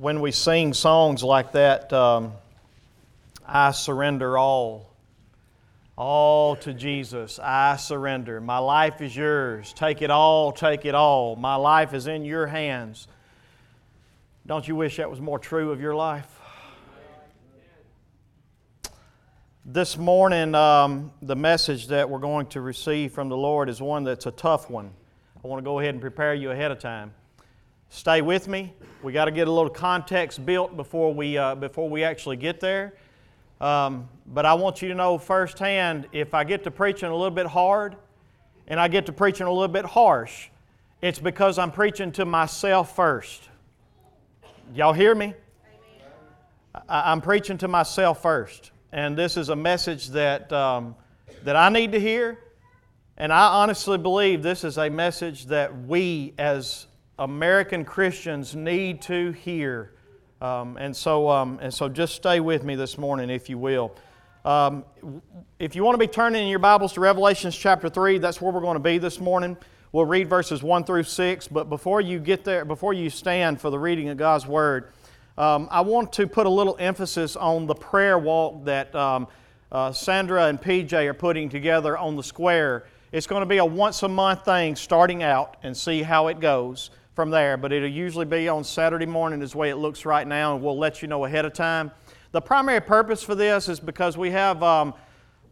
when we sing songs like that, um, I surrender all. All to Jesus, I surrender. My life is yours. Take it all, take it all. My life is in your hands. Don't you wish that was more true of your life? This morning, um, the message that we're going to receive from the Lord is one that's a tough one. I want to go ahead and prepare you ahead of time. Stay with me. We got to get a little context built before we, uh, before we actually get there. Um, but I want you to know firsthand if I get to preaching a little bit hard and I get to preaching a little bit harsh, it's because I'm preaching to myself first. Y'all hear me? I, I'm preaching to myself first and this is a message that, um, that I need to hear. And I honestly believe this is a message that we as American Christians need to hear. Um, and, so, um, and so just stay with me this morning, if you will. Um, if you want to be turning in your Bibles to Revelations chapter 3, that's where we're going to be this morning. We'll read verses 1 through 6. But before you get there, before you stand for the reading of God's Word, um, I want to put a little emphasis on the prayer walk that um, uh, Sandra and PJ are putting together on the square. It's going to be a once a month thing starting out and see how it goes from there. But it'll usually be on Saturday morning, is the way it looks right now, and we'll let you know ahead of time. The primary purpose for this is because we have, um,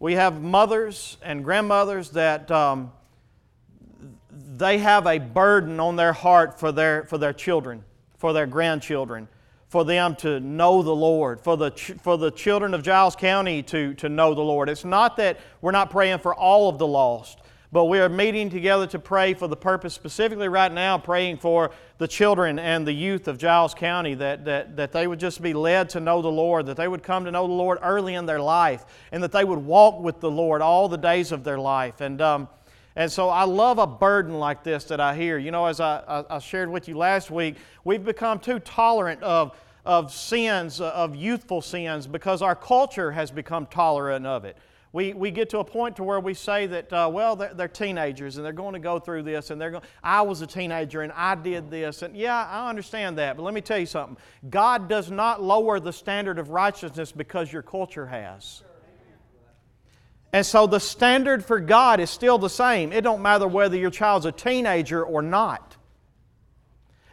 we have mothers and grandmothers that um, they have a burden on their heart for their, for their children, for their grandchildren for them to know the Lord, for the, ch- for the children of Giles County to, to know the Lord. It's not that we're not praying for all of the lost, but we are meeting together to pray for the purpose, specifically right now, praying for the children and the youth of Giles County, that, that, that they would just be led to know the Lord, that they would come to know the Lord early in their life, and that they would walk with the Lord all the days of their life. And, um, and so I love a burden like this that I hear. You know, as I, I, shared with you last week, we've become too tolerant of, of sins, of youthful sins, because our culture has become tolerant of it. We, we get to a point to where we say that, uh, well, they're, they're, teenagers and they're going to go through this and they're going, I was a teenager and I did this. And yeah, I understand that. But let me tell you something. God does not lower the standard of righteousness because your culture has. And so the standard for God is still the same. It don't matter whether your child's a teenager or not.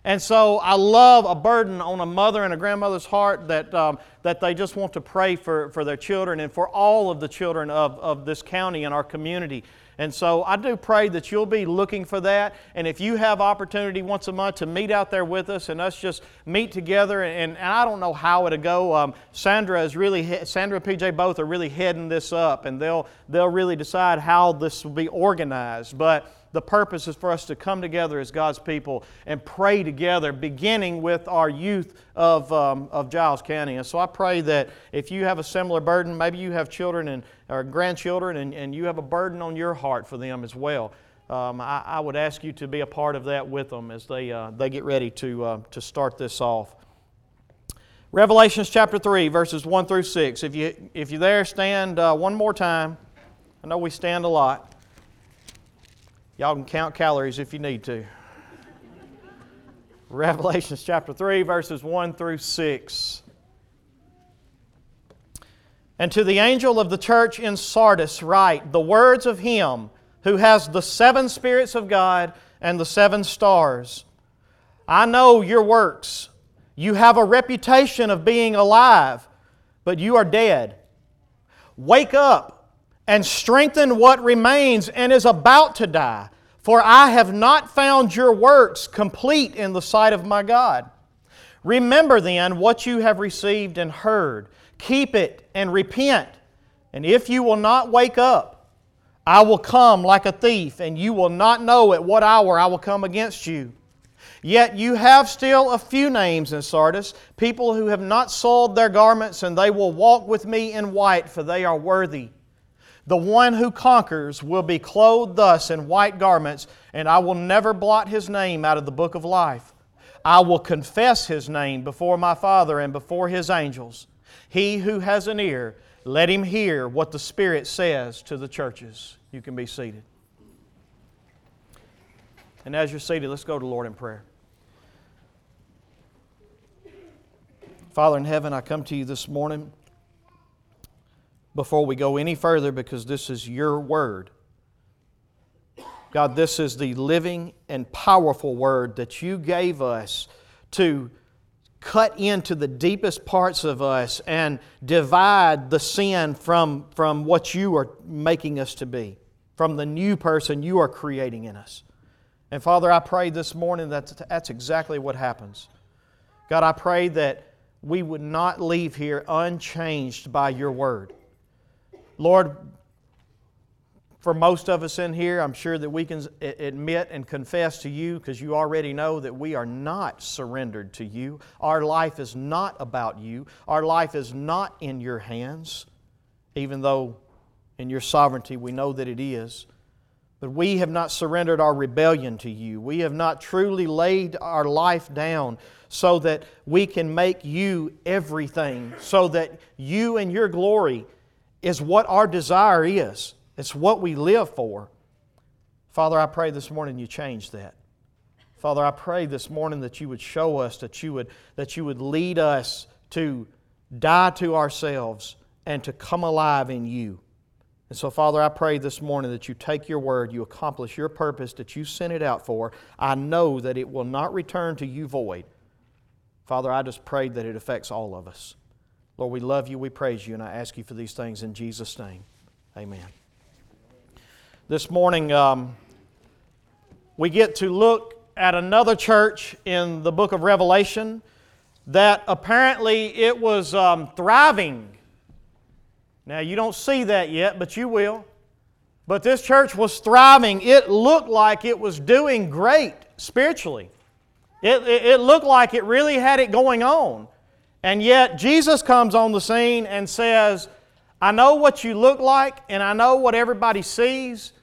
And so I love a burden on a mother and a grandmother's heart that, um, that they just want to pray for, for their children and for all of the children of, of this county and our community. And so I do pray that you'll be looking for that. And if you have opportunity once a month to meet out there with us and us just meet together, and, and I don't know how it'll go. Um, Sandra is really Sandra and PJ both are really heading this up, and they'll they'll really decide how this will be organized. But the purpose is for us to come together as God's people and pray together, beginning with our youth of, um, of Giles County. And so I pray that if you have a similar burden, maybe you have children and, or grandchildren, and, and you have a burden on your heart for them as well. Um, I, I, would ask you to be a part of that with them as they, uh, they get ready to, uh, to start this off. Revelations chapter 3, verses 1 through 6. If, you, if you're there, stand uh, one more time. I know we stand a lot. Y'all can count calories if you need to. Revelations chapter 3, verses 1 through 6. And to the angel of the church in Sardis, write the words of him who has the seven spirits of God and the seven stars. I know your works. You have a reputation of being alive, but you are dead. Wake up and strengthen what remains and is about to die. For I have not found your works complete in the sight of my God. Remember then what you have received and heard. Keep it and repent. And if you will not wake up, I will come like a thief, and you will not know at what hour I will come against you. Yet you have still a few names in Sardis, people who have not soiled their garments, and they will walk with me in white, for they are worthy. The one who conquers will be clothed thus in white garments, and I will never blot his name out of the book of life. I will confess his name before my Father and before his angels. He who has an ear, let him hear what the Spirit says to the churches. You can be seated. And as you're seated, let's go to Lord in prayer. Father in heaven, I come to you this morning before we go any further because this is your word. God, this is the living and powerful word that you gave us to cut into the deepest parts of us and divide the sin from, from what you are making us to be, from the new person you are creating in us. And Father, I pray this morning that that's exactly what happens. God, I pray that we would not leave here unchanged by your word. Lord, for most of us in here, I'm sure that we can admit and confess to you because you already know that we are not surrendered to you. Our life is not about you. Our life is not in your hands, even though in your sovereignty we know that it is. But we have not surrendered our rebellion to you. We have not truly laid our life down so that we can make you everything, so that you and your glory is what our desire is. It's what we live for. Father, I pray this morning you change that. Father, I pray this morning that you would show us, that you would, that you would lead us to die to ourselves and to come alive in you. And so, Father, I pray this morning that you take your word, you accomplish your purpose that you sent it out for. I know that it will not return to you void. Father, I just pray that it affects all of us. Lord, we love you, we praise you, and I ask you for these things in Jesus' name. Amen. This morning, um, we get to look at another church in the book of Revelation that apparently it was um, thriving. Now, you don't see that yet, but you will. But this church was thriving. It looked like it was doing great spiritually. It, it, it looked like it really had it going on. And yet, Jesus comes on the scene and says, I know what you look like, and I know what everybody sees,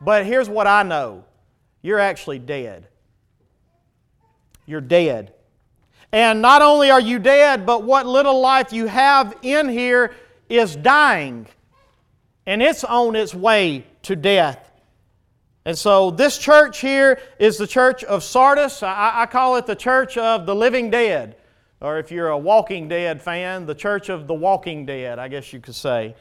but here's what I know you're actually dead. You're dead. And not only are you dead, but what little life you have in here is dying. And it's on its way to death. And so this church here is the church of Sardis. I, I, call it the church of the living dead. Or if you're a Walking Dead fan, the church of the walking dead, I guess you could say.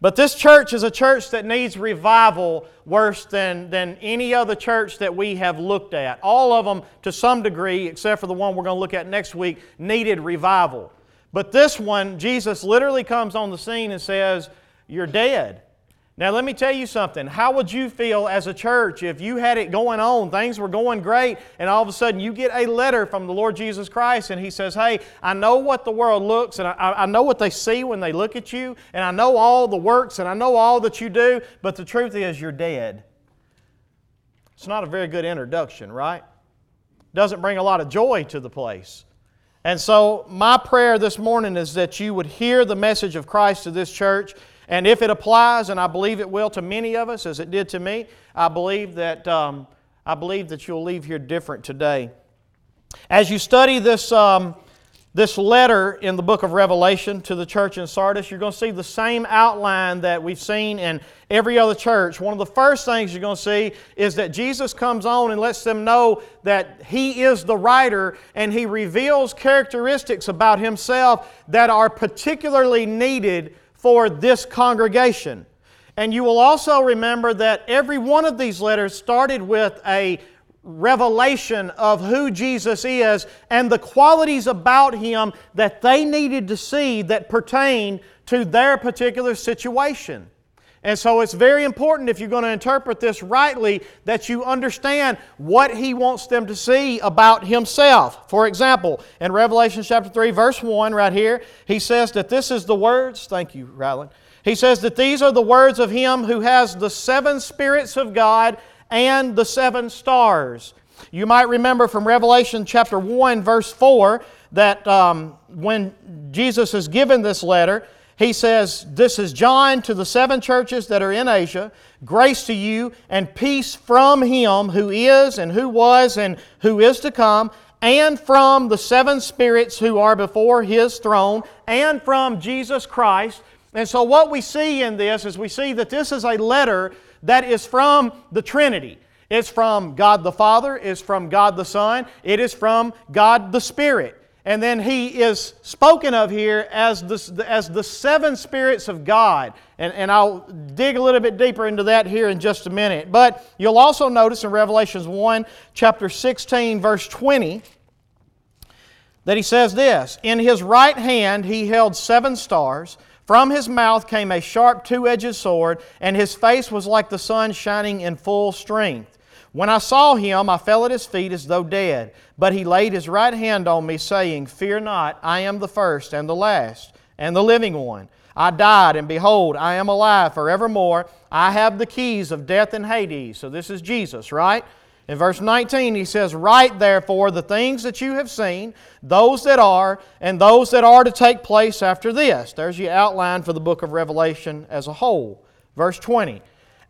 But this church is a church that needs revival worse than, than any other church that we have looked at. All of them, to some degree, except for the one we're going to look at next week, needed revival. But this one, Jesus literally comes on the scene and says, You're dead. Now, let me tell you something. How would you feel as a church if you had it going on, things were going great, and all of a sudden you get a letter from the Lord Jesus Christ and He says, Hey, I know what the world looks, and I, I know what they see when they look at you, and I know all the works, and I know all that you do, but the truth is you're dead. It's not a very good introduction, right? Doesn't bring a lot of joy to the place. And so, my prayer this morning is that you would hear the message of Christ to this church and if it applies, and I believe it will to many of us, as it did to me, I believe that, um, I believe that you'll leave here different today. As you study this, um, this letter in the book of Revelation to the church in Sardis, you're going to see the same outline that we've seen in every other church. One of the first things you're going to see is that Jesus comes on and lets them know that He is the writer and He reveals characteristics about Himself that are particularly needed for this congregation. And you will also remember that every one of these letters started with a revelation of who Jesus is and the qualities about Him that they needed to see that pertain to their particular situation. And so it's very important if you're going to interpret this rightly that you understand what he wants them to see about himself. For example, in Revelation chapter 3 verse 1 right here, he says that this is the words, thank you, Ryland. He says that these are the words of him who has the seven spirits of God and the seven stars. You might remember from Revelation chapter 1 verse 4 that um, when Jesus is given this letter, he says, This is John to the seven churches that are in Asia. Grace to you and peace from him who is and who was and who is to come, and from the seven spirits who are before his throne, and from Jesus Christ. And so, what we see in this is we see that this is a letter that is from the Trinity. It's from God the Father, it's from God the Son, it is from God the Spirit. And then he is spoken of here as the, as the seven spirits of God. And, and I'll dig a little bit deeper into that here in just a minute. But you'll also notice in Revelations 1, chapter 16, verse 20, that he says this In his right hand he held seven stars. From his mouth came a sharp two edged sword, and his face was like the sun shining in full strength. When I saw him, I fell at his feet as though dead. But he laid his right hand on me, saying, Fear not, I am the first and the last, and the living one. I died, and behold, I am alive forevermore. I have the keys of death and Hades. So this is Jesus, right? In verse 19, he says, Write therefore the things that you have seen, those that are, and those that are to take place after this. There's your outline for the book of Revelation as a whole. Verse 20.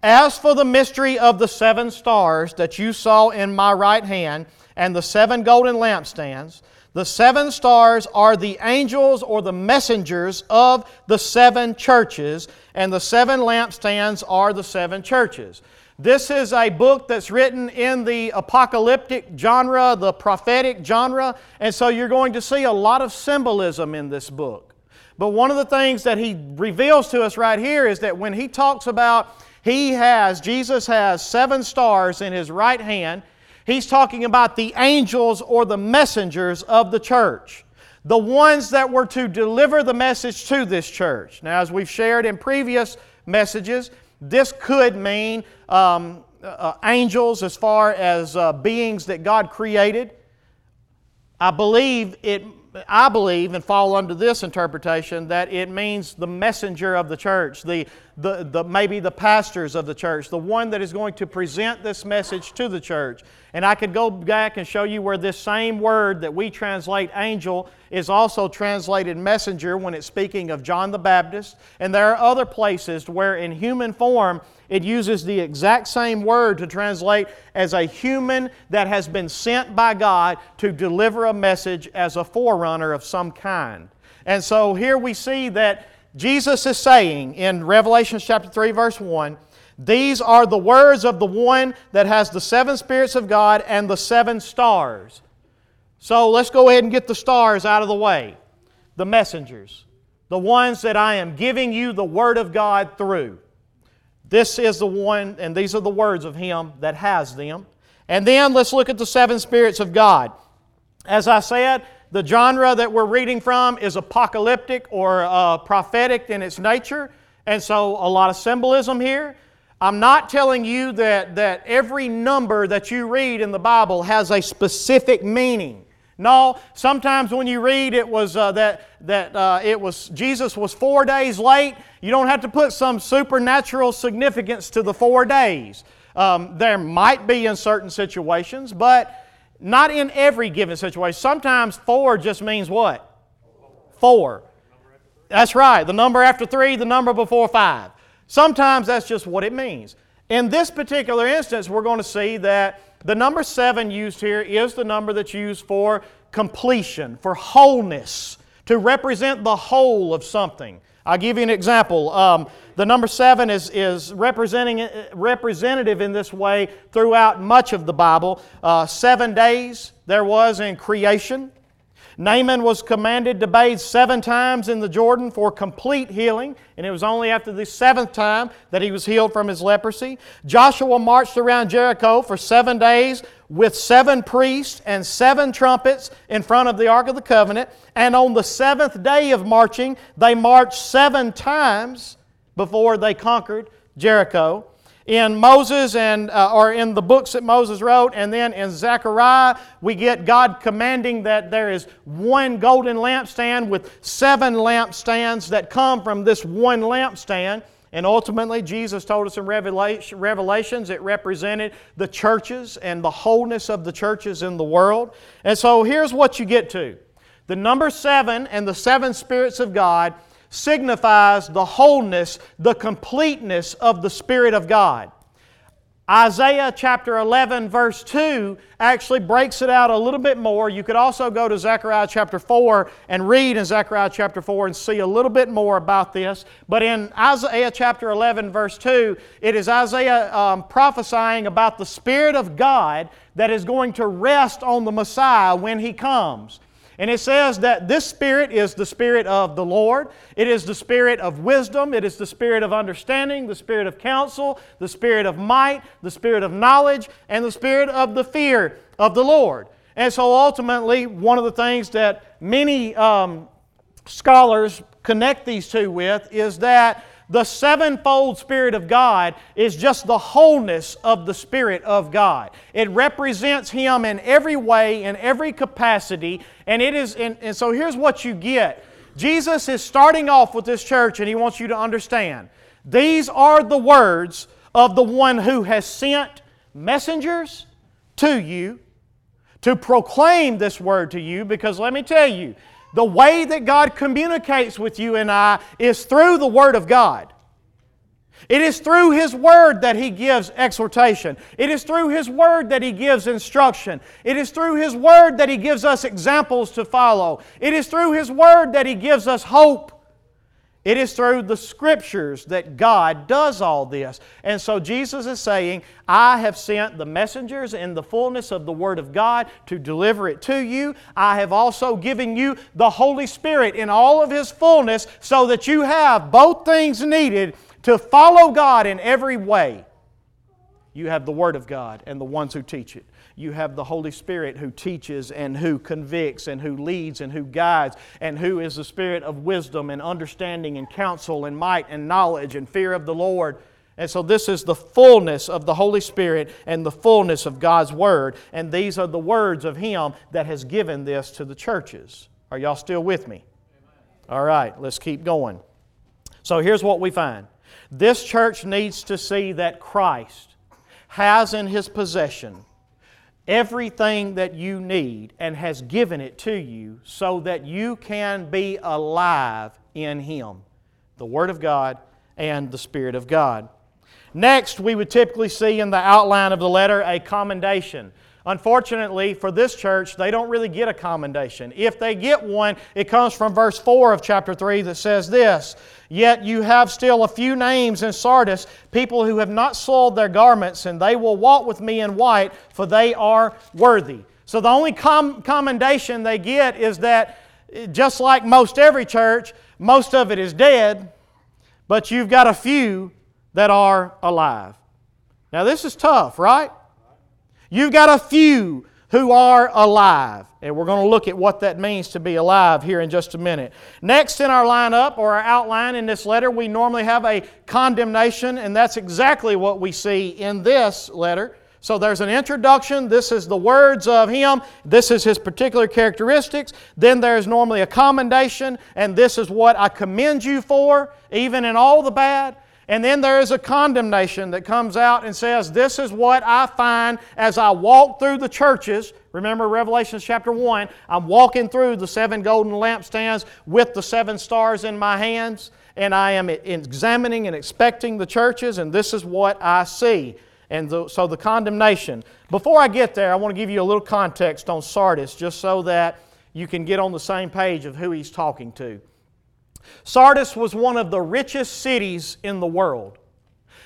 As for the mystery of the seven stars that you saw in my right hand and the seven golden lampstands, the seven stars are the angels or the messengers of the seven churches, and the seven lampstands are the seven churches. This is a book that's written in the apocalyptic genre, the prophetic genre, and so you're going to see a lot of symbolism in this book. But one of the things that he reveals to us right here is that when he talks about he has, Jesus has seven stars in his right hand. He's talking about the angels or the messengers of the church, the ones that were to deliver the message to this church. Now, as we've shared in previous messages, this could mean um, uh, angels as far as uh, beings that God created. I believe it I believe and fall under this interpretation that it means the messenger of the church, the, the, the, maybe the pastors of the church, the one that is going to present this message to the church. And I could go back and show you where this same word that we translate angel is also translated messenger when it's speaking of John the Baptist. And there are other places where in human form it uses the exact same word to translate as a human that has been sent by God to deliver a message as a forerunner of some kind. And so here we see that Jesus is saying in Revelation chapter 3 verse 1, these are the words of the one that has the seven spirits of God and the seven stars. So let's go ahead and get the stars out of the way. The messengers, the ones that I am giving you the Word of God through. This is the one, and these are the words of Him that has them. And then let's look at the seven spirits of God. As I said, the genre that we're reading from is apocalyptic or uh, prophetic in its nature, and so a lot of symbolism here. I'm not telling you that, that every number that you read in the Bible has a specific meaning. No, sometimes when you read it was uh, that, that uh, it was Jesus was four days late, you don't have to put some supernatural significance to the four days. Um, there might be in certain situations, but not in every given situation. Sometimes four just means what? Four. That's right. The number after three, the number before five. Sometimes that's just what it means. In this particular instance, we're going to see that the number seven used here is the number that's used for completion, for wholeness, to represent the whole of something. I'll give you an example. Um, the number seven is, is representing, representative in this way throughout much of the Bible. Uh, seven days there was in creation. Naaman was commanded to bathe seven times in the Jordan for complete healing, and it was only after the seventh time that he was healed from his leprosy. Joshua marched around Jericho for seven days with seven priests and seven trumpets in front of the Ark of the Covenant, and on the seventh day of marching, they marched seven times before they conquered Jericho in Moses and uh, or in the books that Moses wrote, and then in Zechariah we get God commanding that there is one golden lampstand with seven lampstands that come from this one lampstand. And ultimately, Jesus told us in Revelations it represented the churches and the wholeness of the churches in the world. And so here's what you get to the number seven and the seven spirits of God signifies the wholeness, the completeness of the Spirit of God. Isaiah chapter 11, verse 2, actually breaks it out a little bit more. You could also go to Zechariah chapter 4 and read in Zechariah chapter 4 and see a little bit more about this. But in Isaiah chapter 11, verse 2, it is Isaiah um, prophesying about the Spirit of God that is going to rest on the Messiah when He comes. And it says that this Spirit is the Spirit of the Lord. It is the Spirit of wisdom. It is the Spirit of understanding, the Spirit of counsel, the Spirit of might, the Spirit of knowledge, and the Spirit of the fear of the Lord. And so ultimately, one of the things that many um, scholars connect these two with is that the sevenfold Spirit of God is just the wholeness of the Spirit of God. It represents Him in every way, in every capacity, and it is. And, and so here's what you get. Jesus is starting off with this church, and He wants you to understand. These are the words of the one who has sent messengers to you to proclaim this word to you, because let me tell you, the way that God communicates with you and I is through the Word of God. It is through His Word that He gives exhortation. It is through His Word that He gives instruction. It is through His Word that He gives us examples to follow. It is through His Word that He gives us hope. It is through the Scriptures that God does all this. And so Jesus is saying, I have sent the messengers in the fullness of the Word of God to deliver it to you. I have also given you the Holy Spirit in all of His fullness so that you have both things needed to follow God in every way. You have the Word of God and the ones who teach it you have the Holy Spirit who teaches and who convicts and who leads and who guides and who is the Spirit of wisdom and understanding and counsel and might and knowledge and fear of the Lord. And so, this is the fullness of the Holy Spirit and the fullness of God's Word. And these are the words of Him that has given this to the churches. Are y'all still with me? All right, let's keep going. So, here's what we find this church needs to see that Christ has in His possession everything that you need and has given it to you so that you can be alive in Him the Word of God and the Spirit of God. Next, we would typically see in the outline of the letter a commendation. Unfortunately, for this church, they don't really get a commendation. If they get one, it comes from verse 4 of chapter 3 that says this Yet you have still a few names in Sardis, people who have not soiled their garments, and they will walk with me in white, for they are worthy. So the only com- commendation they get is that, just like most every church, most of it is dead, but you've got a few that are alive. Now, this is tough, right? You've got a few who are alive. And we're going to look at what that means to be alive here in just a minute. Next in our lineup or our outline in this letter, we normally have a condemnation, and that's exactly what we see in this letter. So there's an introduction. This is the words of him. This is his particular characteristics. Then there's normally a commendation, and this is what I commend you for, even in all the bad. And then there is a condemnation that comes out and says, This is what I find as I walk through the churches. Remember Revelation chapter 1. I'm walking through the seven golden lampstands with the seven stars in my hands, and I am examining and expecting the churches, and this is what I see. And the, so the condemnation. Before I get there, I want to give you a little context on Sardis just so that you can get on the same page of who he's talking to. Sardis was one of the richest cities in the world.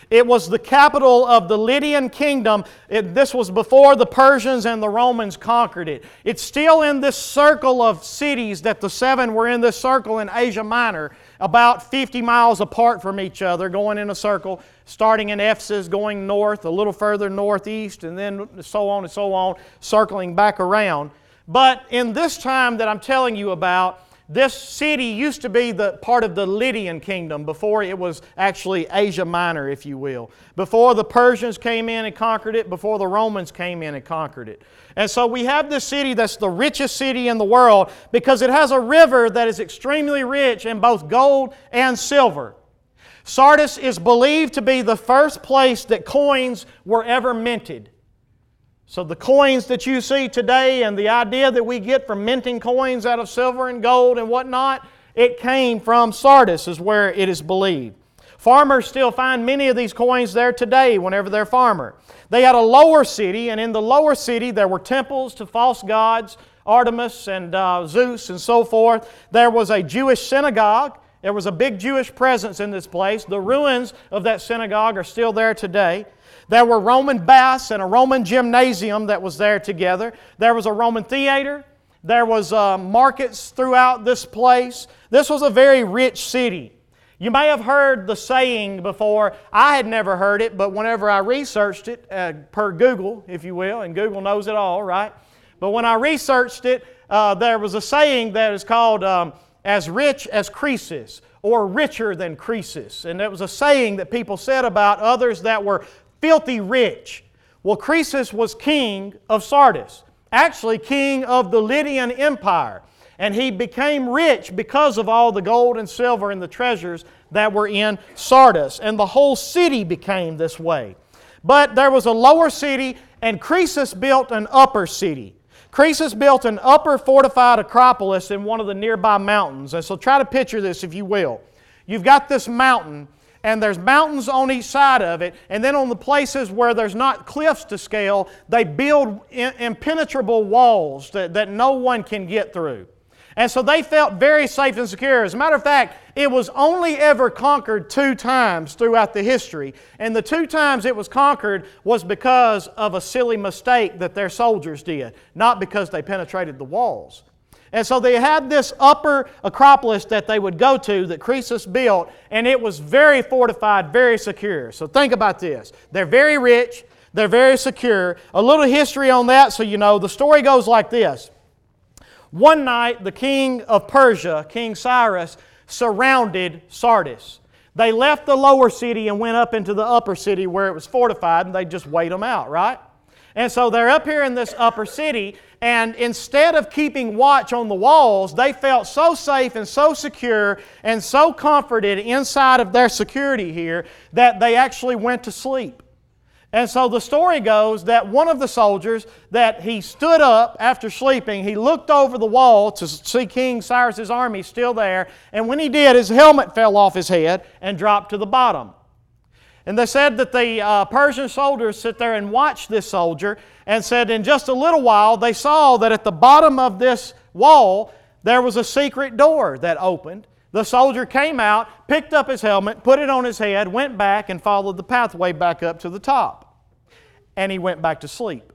It was the capital of the Lydian kingdom. It, this was before the Persians and the Romans conquered it. It's still in this circle of cities that the seven were in this circle in Asia Minor, about 50 miles apart from each other, going in a circle, starting in Ephesus, going north, a little further northeast, and then so on and so on, circling back around. But in this time that I'm telling you about, this city used to be the part of the Lydian kingdom before it was actually Asia Minor, if you will. Before the Persians came in and conquered it, before the Romans came in and conquered it. And so we have this city that's the richest city in the world because it has a river that is extremely rich in both gold and silver. Sardis is believed to be the first place that coins were ever minted. So, the coins that you see today and the idea that we get from minting coins out of silver and gold and whatnot, it came from Sardis, is where it is believed. Farmers still find many of these coins there today whenever they're farmer. They had a lower city, and in the lower city there were temples to false gods, Artemis and uh, Zeus and so forth. There was a Jewish synagogue. There was a big Jewish presence in this place. The ruins of that synagogue are still there today. There were Roman baths and a Roman gymnasium that was there together. There was a Roman theater. There was uh, markets throughout this place. This was a very rich city. You may have heard the saying before. I had never heard it, but whenever I researched it, uh, per Google, if you will, and Google knows it all, right? But when I researched it, uh, there was a saying that is called um, as rich as Croesus, or richer than Croesus. And it was a saying that people said about others that were filthy rich. Well, Croesus was king of Sardis, actually, king of the Lydian Empire and he became rich because of all the gold and silver and the treasures that were in Sardis. And the whole city became this way. But there was a lower city, and Croesus built an upper city. Croesus built an upper fortified acropolis in one of the nearby mountains. And so try to picture this, if you will. You've got this mountain, and there's mountains on each side of it, and then on the places where there's not cliffs to scale, they build impenetrable walls that, that no one can get through. And so they felt very safe and secure. As a matter of fact, it was only ever conquered two times throughout the history. And the two times it was conquered was because of a silly mistake that their soldiers did, not because they penetrated the walls. And so they had this upper acropolis that they would go to that Croesus built, and it was very fortified, very secure. So think about this. They're very rich, they're very secure. A little history on that so you know. The story goes like this. One night, the king of Persia, King Cyrus, surrounded Sardis. They left the lower city and went up into the upper city where it was fortified, and they just wait them out, right? And so they're up here in this upper city, and instead of keeping watch on the walls, they felt so safe and so secure and so comforted inside of their security here that they actually went to sleep. And so the story goes that one of the soldiers that he stood up after sleeping, he looked over the wall to see King Cyrus's army still there, and when he did, his helmet fell off his head and dropped to the bottom. And they said that the uh, Persian soldiers sit there and watched this soldier, and said in just a little while they saw that at the bottom of this wall there was a secret door that opened. The soldier came out, picked up his helmet, put it on his head, went back, and followed the pathway back up to the top and he went back to sleep.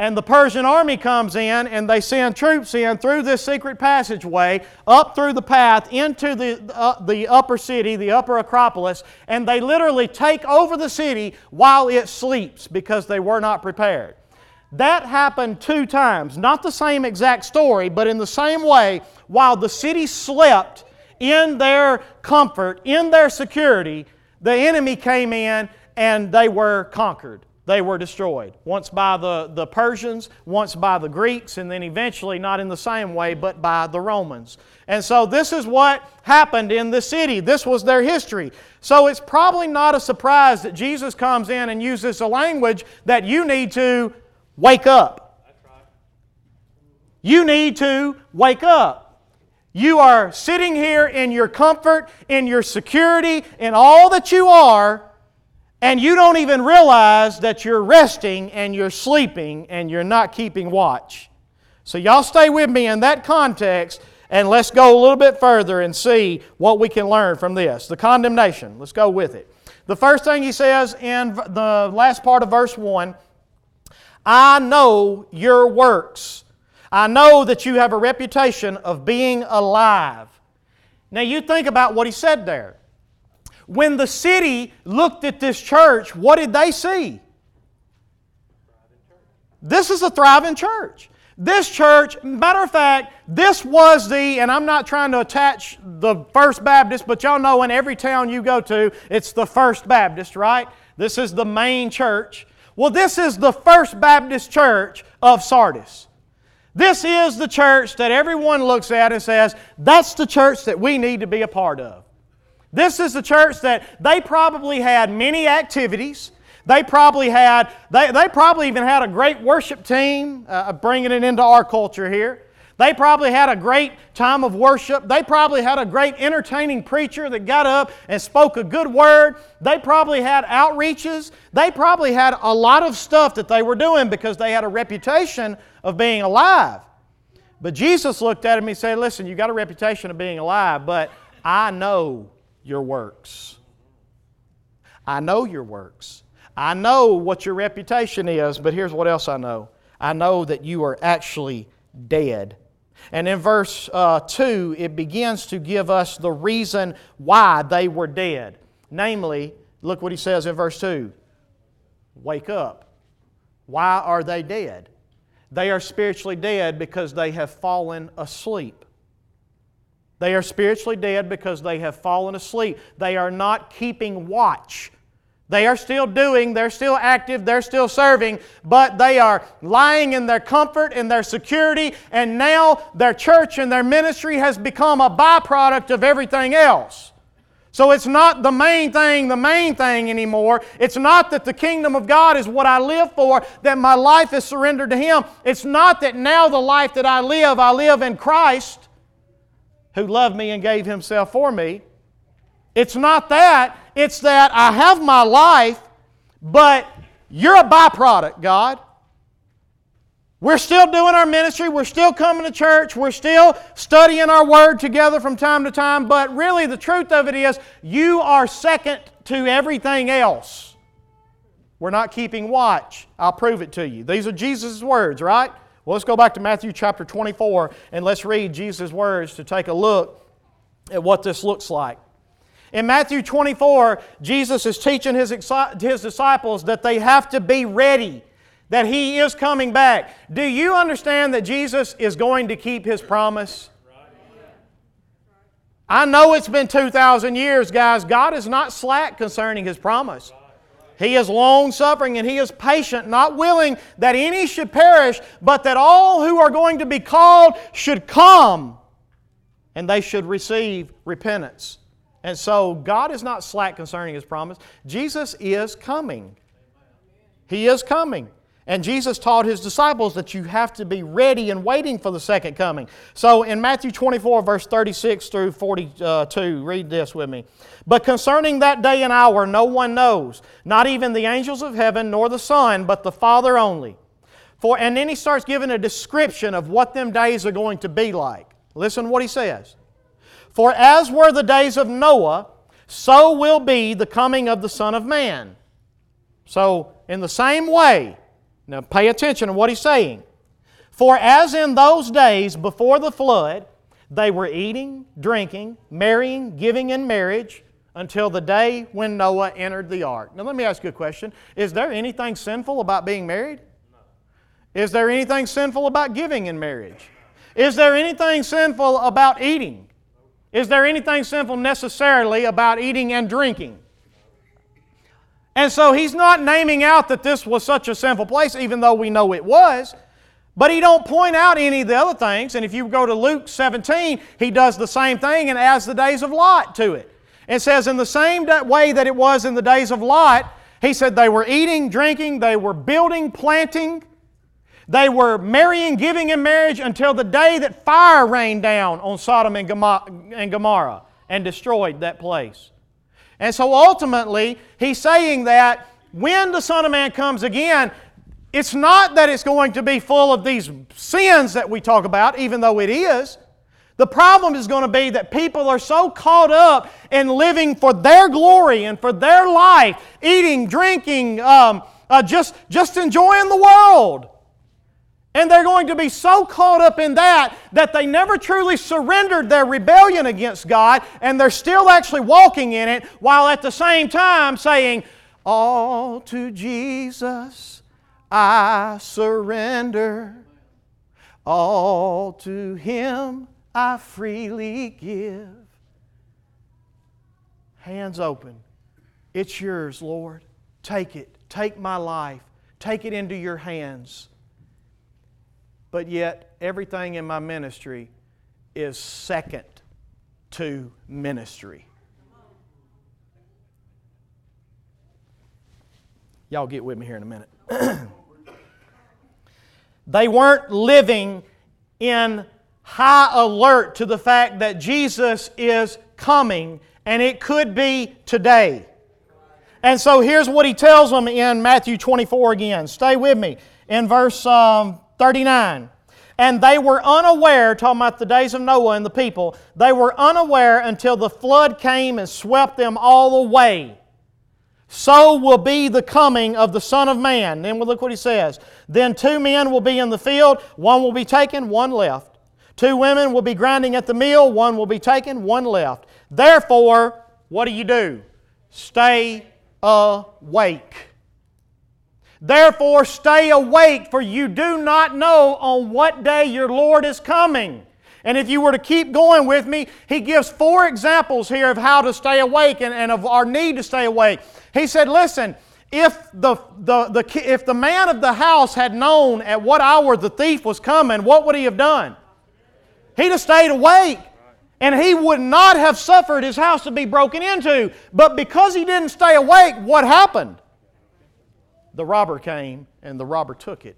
And the Persian army comes in and they send troops in through this secret passageway, up through the path into the, uh, the upper city, the upper Acropolis, and they literally take over the city while it sleeps because they were not prepared. That happened two times. Not the same exact story, but in the same way, while the city slept in their comfort, in their security, the enemy came in and they were conquered they were destroyed. Once by the, the Persians, once by the Greeks, and then eventually, not in the same way, but by the Romans. And so, this is what happened in the city. This was their history. So, it's probably not a surprise that Jesus comes in and uses a language that you need to wake up. You need to wake up. You are sitting here in your comfort, in your security, in all that you are and you don't even realize that you're resting and you're sleeping and you're not keeping watch. So, y'all stay with me in that context and let's go a little bit further and see what we can learn from this. The condemnation, let's go with it. The first thing he says in the last part of verse 1 I know your works. I know that you have a reputation of being alive. Now, you think about what he said there. When the city looked at this church, what did they see? This is a thriving church. This church, matter of fact, this was the, and I'm not trying to attach the First Baptist, but y'all know in every town you go to, it's the First Baptist, right? This is the main church. Well, this is the First Baptist church of Sardis. This is the church that everyone looks at and says, that's the church that we need to be a part of. This is the church that they probably had many activities. They probably had, they, they probably even had a great worship team, uh, bringing it into our culture here. They probably had a great time of worship. They probably had a great entertaining preacher that got up and spoke a good word. They probably had outreaches. They probably had a lot of stuff that they were doing because they had a reputation of being alive. But Jesus looked at him and said, Listen, you got a reputation of being alive, but I know your works. I know your works. I know what your reputation is, but here's what else I know I know that you are actually dead And in verse uh, 2, it begins to give us the reason why they were dead. Namely, look what he says in verse 2 Wake up. Why are they dead? They are spiritually dead because they have fallen asleep. They are spiritually dead because they have fallen asleep. They are not keeping watch. They are still doing, they're still active, they're still serving, but they are lying in their comfort and their security, and now their church and their ministry has become a byproduct of everything else. So it's not the main thing, the main thing anymore. It's not that the kingdom of God is what I live for, that my life is surrendered to Him. It's not that now the life that I live, I live in Christ, who loved me and gave Himself for me. It's not that. It's that I have my life, but you're a byproduct, God. We're still doing our ministry. We're still coming to church. We're still studying our word together from time to time. But really, the truth of it is, you are second to everything else. We're not keeping watch. I'll prove it to you. These are Jesus' words, right? Well, let's go back to Matthew chapter 24 and let's read Jesus' words to take a look at what this looks like. In Matthew 24, Jesus is teaching his, his disciples that they have to be ready, that He is coming back. Do you understand that Jesus is going to keep His promise? I know it's been 2,000 years, guys. God is not slack concerning His promise. He is long suffering and He is patient, not willing that any should perish, but that all who are going to be called should come and they should receive repentance. And so God is not slack concerning His promise. Jesus is coming. He is coming. And Jesus taught His disciples that you have to be ready and waiting for the second coming. So in Matthew 24, verse 36 through 42, read this with me. But concerning that day and hour, no one knows, not even the angels of heaven, nor the Son, but the Father only. For, and then he starts giving a description of what them days are going to be like. Listen what he says. For as were the days of Noah, so will be the coming of the Son of Man. So, in the same way, now pay attention to what he's saying. For as in those days before the flood, they were eating, drinking, marrying, giving in marriage until the day when Noah entered the ark. Now, let me ask you a question Is there anything sinful about being married? Is there anything sinful about giving in marriage? Is there anything sinful about eating? Is there anything sinful necessarily about eating and drinking? And so he's not naming out that this was such a sinful place, even though we know it was. But he don't point out any of the other things. And if you go to Luke 17, he does the same thing and adds the days of Lot to it. It says, in the same way that it was in the days of Lot, he said they were eating, drinking, they were building, planting, they were marrying, giving in marriage until the day that fire rained down on Sodom and Gomorrah and destroyed that place. And so ultimately, he's saying that when the Son of Man comes again, it's not that it's going to be full of these sins that we talk about, even though it is. The problem is going to be that people are so caught up in living for their glory and for their life, eating, drinking, um, uh, just, just enjoying the world. And they're going to be so caught up in that that they never truly surrendered their rebellion against God and they're still actually walking in it while at the same time saying, All to Jesus I surrender, all to Him I freely give. Hands open. It's yours, Lord. Take it. Take my life. Take it into your hands but yet everything in my ministry is second to ministry. Y'all get with me here in a minute. they weren't living in high alert to the fact that Jesus is coming, and it could be today. And so here's what he tells them in Matthew 24 again. Stay with me. In verse um, 39. And they were unaware, talking about the days of Noah and the people, they were unaware until the flood came and swept them all away. So will be the coming of the Son of Man. Then we'll look what he says. Then two men will be in the field, one will be taken, one left. Two women will be grinding at the mill, one will be taken, one left. Therefore, what do you do? Stay awake. Therefore, stay awake, for you do not know on what day your Lord is coming. And if you were to keep going with me, he gives four examples here of how to stay awake and, and of our need to stay awake. He said, Listen, if the, the, the, if the man of the house had known at what hour the thief was coming, what would he have done? He'd have stayed awake. And he would not have suffered his house to be broken into. But because he didn't stay awake, what happened? The robber came and the robber took it.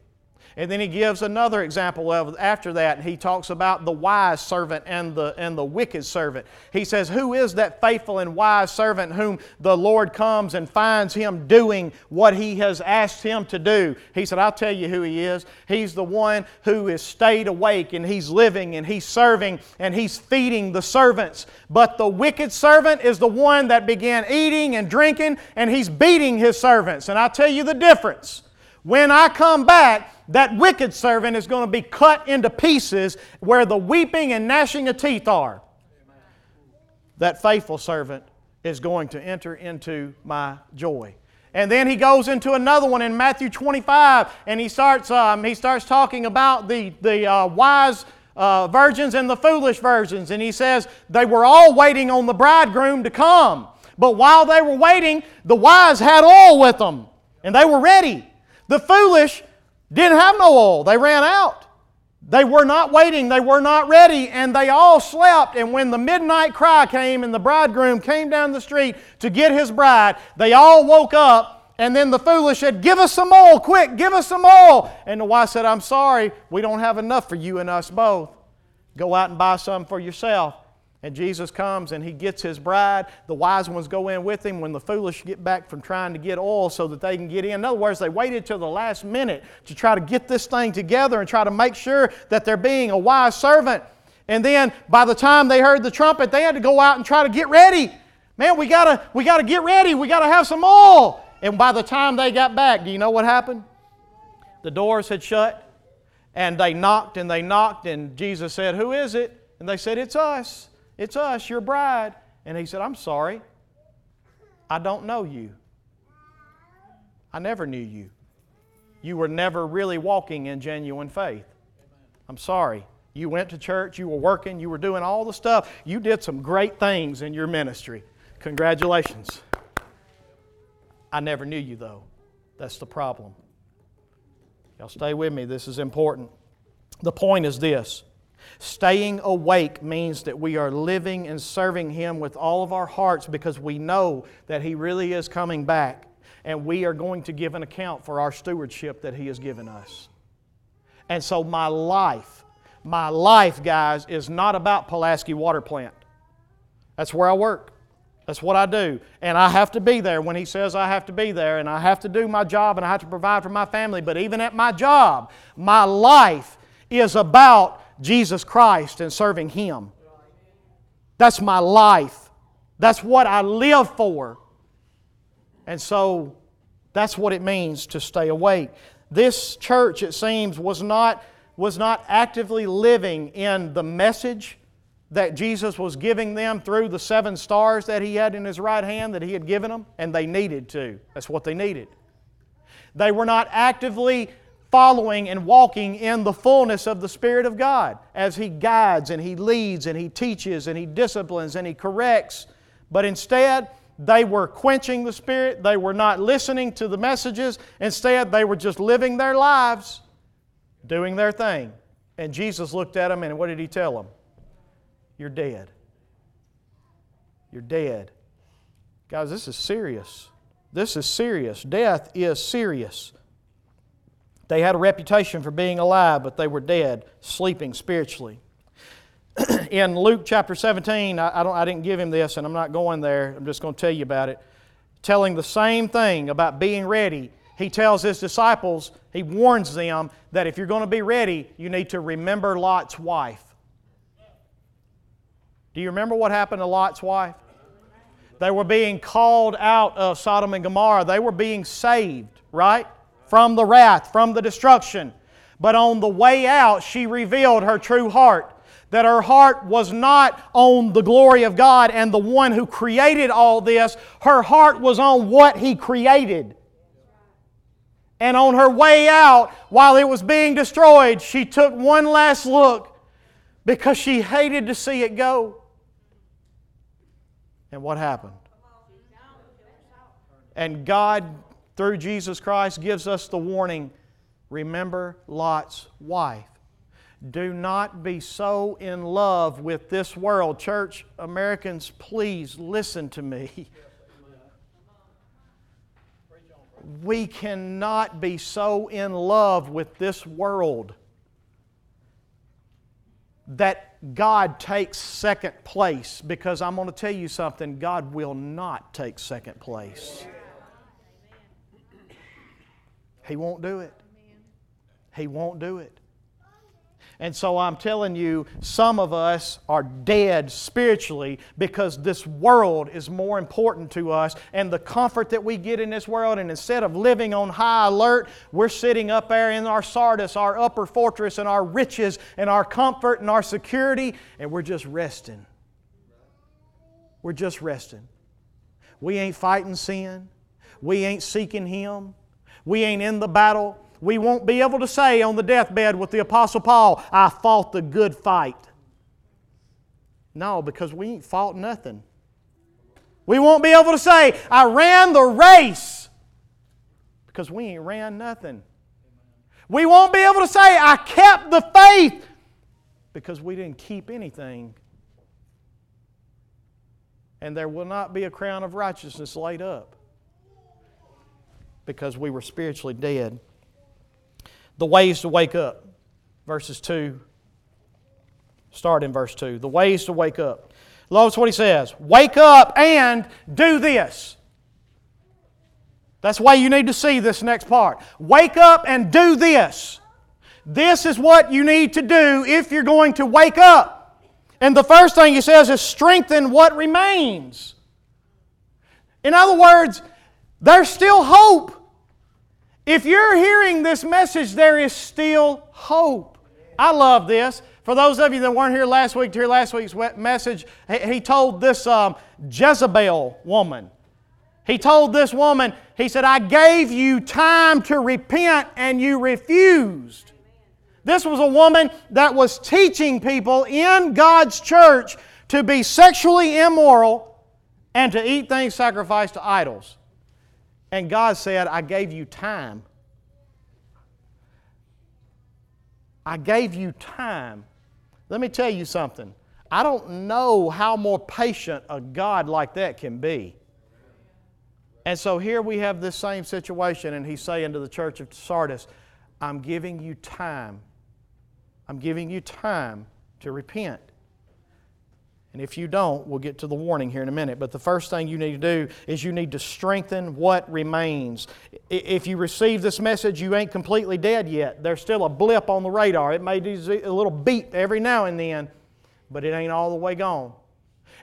And then he gives another example of after that. He talks about the wise servant and the, and the wicked servant. He says, Who is that faithful and wise servant whom the Lord comes and finds him doing what he has asked him to do? He said, I'll tell you who he is. He's the one who is stayed awake and he's living and he's serving and he's feeding the servants. But the wicked servant is the one that began eating and drinking and he's beating his servants. And I'll tell you the difference. When I come back, that wicked servant is going to be cut into pieces where the weeping and gnashing of teeth are. That faithful servant is going to enter into my joy. And then he goes into another one in Matthew 25, and he starts, um, he starts talking about the, the uh, wise uh, virgins and the foolish virgins. And he says they were all waiting on the bridegroom to come. But while they were waiting, the wise had oil with them, and they were ready. The foolish didn't have no oil. They ran out. They were not waiting. They were not ready. And they all slept. And when the midnight cry came and the bridegroom came down the street to get his bride, they all woke up. And then the foolish said, Give us some oil, quick, give us some oil. And the wife said, I'm sorry, we don't have enough for you and us both. Go out and buy some for yourself. And Jesus comes and he gets his bride. The wise ones go in with him when the foolish get back from trying to get oil so that they can get in. In other words, they waited till the last minute to try to get this thing together and try to make sure that they're being a wise servant. And then by the time they heard the trumpet, they had to go out and try to get ready. Man, we gotta, we gotta get ready. We gotta have some oil. And by the time they got back, do you know what happened? The doors had shut, and they knocked and they knocked, and Jesus said, Who is it? And they said, It's us. It's us, your bride. And he said, I'm sorry. I don't know you. I never knew you. You were never really walking in genuine faith. I'm sorry. You went to church, you were working, you were doing all the stuff. You did some great things in your ministry. Congratulations. I never knew you, though. That's the problem. Y'all stay with me. This is important. The point is this Staying awake means that we are living and serving Him with all of our hearts because we know that He really is coming back and we are going to give an account for our stewardship that He has given us. And so, my life, my life, guys, is not about Pulaski Water Plant. That's where I work. That's what I do. And I have to be there when He says I have to be there, and I have to do my job and I have to provide for my family. But even at my job, my life is about Jesus Christ and serving Him. That's my life. That's what I live for. And so that's what it means to stay awake. This church, it seems, was not, was not actively living in the message that Jesus was giving them through the seven stars that He had in His right hand that He had given them, and they needed to. That's what they needed. They were not actively following and walking in the fullness of the Spirit of God as He guides and He leads and He teaches and He disciplines and He corrects. But instead, they were quenching the Spirit. They were not listening to the messages. Instead, they were just living their lives, doing their thing. And Jesus looked at them and what did He tell them? You're dead. You're dead. Guys, this is serious. This is serious. Death is serious. They had a reputation for being alive, but they were dead, sleeping spiritually. in Luke chapter 17, I, I, don't, I didn't give him this, and I'm not going there. I'm just going to tell you about it. Telling the same thing about being ready, he tells his disciples, he warns them that if you're going to be ready, you need to remember Lot's wife. Do you remember what happened to Lot's wife? They were being called out of Sodom and Gomorrah. They were being saved, right? From the wrath, from the destruction. But on the way out, she revealed her true heart. that her heart was not on the glory of God and the one who created all this. Her heart was on what He created. And on her way out, while it was being destroyed, she took one last look because she hated to see it go. And what happened? And God, through Jesus Christ, gives us the warning remember Lot's wife. Do not be so in love with this world. Church, Americans, please listen to me. We cannot be so in love with this world that God takes second place because I'm going to tell you something God will not take second place. He won't do it. He won't do it. And so I'm telling you, some of us are dead spiritually because this world is more important to us and the comfort that we get in this world. And instead of living on high alert, we're sitting up there in our Sardis, our upper fortress, and our riches and our comfort and our security, and we're just resting. We're just resting. We ain't fighting sin. We ain't seeking Him. We ain't in the battle we won't be able to say on the deathbed with the Apostle Paul, I fought the good fight. No, because we ain't fought nothing. We won't be able to say, I ran the race, because we ain't ran nothing. We won't be able to say, I kept the faith, because we didn't keep anything. And there will not be a crown of righteousness laid up, because we were spiritually dead. The ways to wake up. Verses 2. Start in verse 2. The ways to wake up. Notice what he says Wake up and do this. That's why you need to see this next part. Wake up and do this. This is what you need to do if you're going to wake up. And the first thing he says is strengthen what remains. In other words, there's still hope. If you're hearing this message, there is still hope. I love this. For those of you that weren't here last week to hear last week's message, he told this um, Jezebel woman, he told this woman, he said, I gave you time to repent and you refused. This was a woman that was teaching people in God's church to be sexually immoral and to eat things sacrificed to idols. And God said, I gave you time. I gave you time. Let me tell you something. I don't know how more patient a God like that can be. And so here we have this same situation, and he's saying to the church of Sardis, I'm giving you time. I'm giving you time to repent. And if you don't, we'll get to the warning here in a minute. But the first thing you need to do is you need to strengthen what remains. If you receive this message, you ain't completely dead yet. There's still a blip on the radar. It may do a little beep every now and then, but it ain't all the way gone.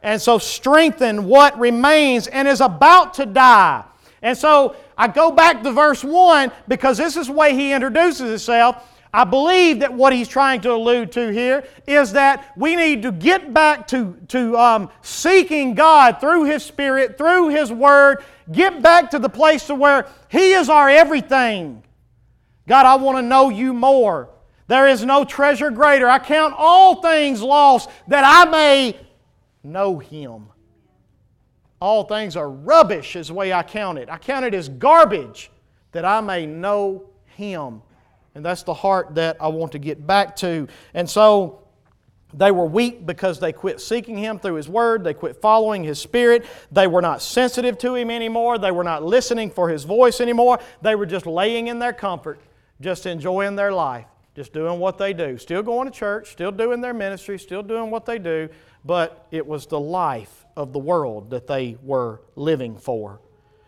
And so strengthen what remains and is about to die. And so I go back to verse 1 because this is the way he introduces himself. I believe that what he's trying to allude to here is that we need to get back to, to um, seeking God through His Spirit, through His Word, get back to the place to where He is our everything. God, I want to know you more. There is no treasure greater. I count all things lost that I may know Him. All things are rubbish, is the way I count it. I count it as garbage that I may know Him. And that's the heart that I want to get back to. And so they were weak because they quit seeking Him through His Word. They quit following His Spirit. They were not sensitive to Him anymore. They were not listening for His voice anymore. They were just laying in their comfort, just enjoying their life, just doing what they do. Still going to church, still doing their ministry, still doing what they do, but it was the life of the world that they were living for.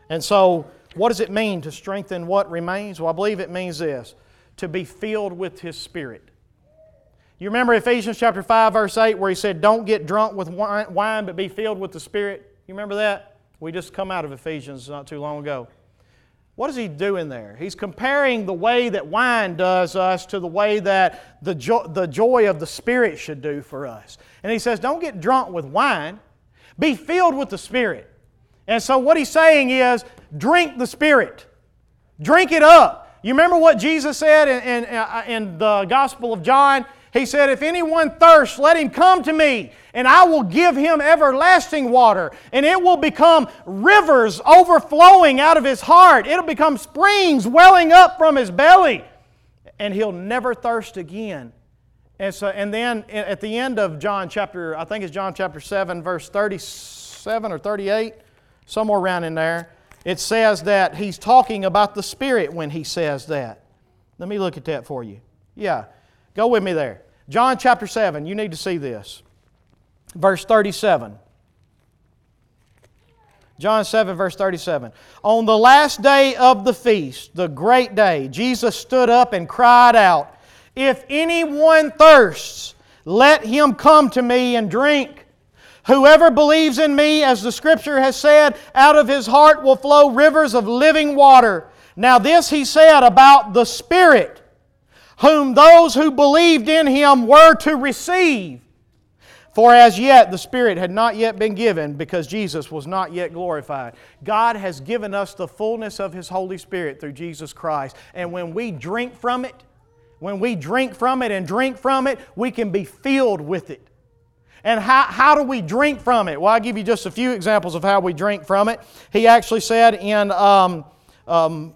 And so, what does it mean to strengthen what remains? Well, I believe it means this to be filled with His Spirit. You remember Ephesians chapter 5, verse 8, where he said, Don't get drunk with wine, but be filled with the Spirit? You remember that? We just come out of Ephesians not too long ago. What is he doing there? He's comparing the way that wine does us to the way that the, jo- the joy of the Spirit should do for us. And he says, Don't get drunk with wine, be filled with the Spirit. And so, what he's saying is, drink the Spirit, drink it up. You remember what Jesus said in, in, uh, in the Gospel of John? He said, If anyone thirsts, let him come to me, and I will give him everlasting water, and it will become rivers overflowing out of his heart. It'll become springs welling up from his belly, and he'll never thirst again. And, so, and then at the end of John chapter, I think it's John chapter 7, verse 37 or 38, somewhere around in there, it says that he's talking about the Spirit when he says that. Let me look at that for you. Yeah. Go with me there. John chapter 7, you need to see this. Verse 37. John 7, verse 37. On the last day of the feast, the great day, Jesus stood up and cried out, If anyone thirsts, let him come to me and drink. Whoever believes in me, as the scripture has said, out of his heart will flow rivers of living water. Now, this he said about the Spirit whom those who believed in him were to receive. For as yet the Spirit had not yet been given because Jesus was not yet glorified. God has given us the fullness of His Holy Spirit through Jesus Christ. And when we drink from it, when we drink from it and drink from it, we can be filled with it. And how, how do we drink from it? Well, I'll give you just a few examples of how we drink from it. He actually said in um, um,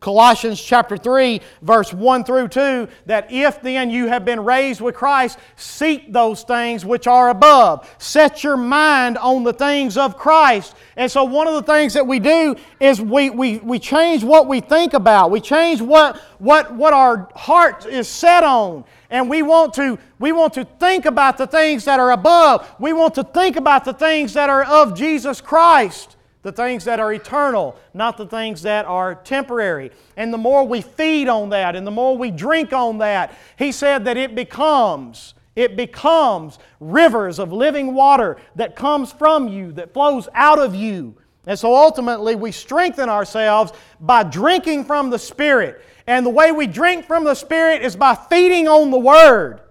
Colossians chapter 3, verse 1 through 2, that if then you have been raised with Christ, seek those things which are above. Set your mind on the things of Christ. And so, one of the things that we do is we, we, we change what we think about, we change what, what, what our heart is set on. And we want, to, we want to think about the things that are above. We want to think about the things that are of Jesus Christ the things that are eternal, not the things that are temporary. And the more we feed on that and the more we drink on that, he said that it becomes it becomes rivers of living water that comes from you, that flows out of you. And so ultimately, we strengthen ourselves by drinking from the Spirit. And the way we drink from the Spirit is by feeding on the Word.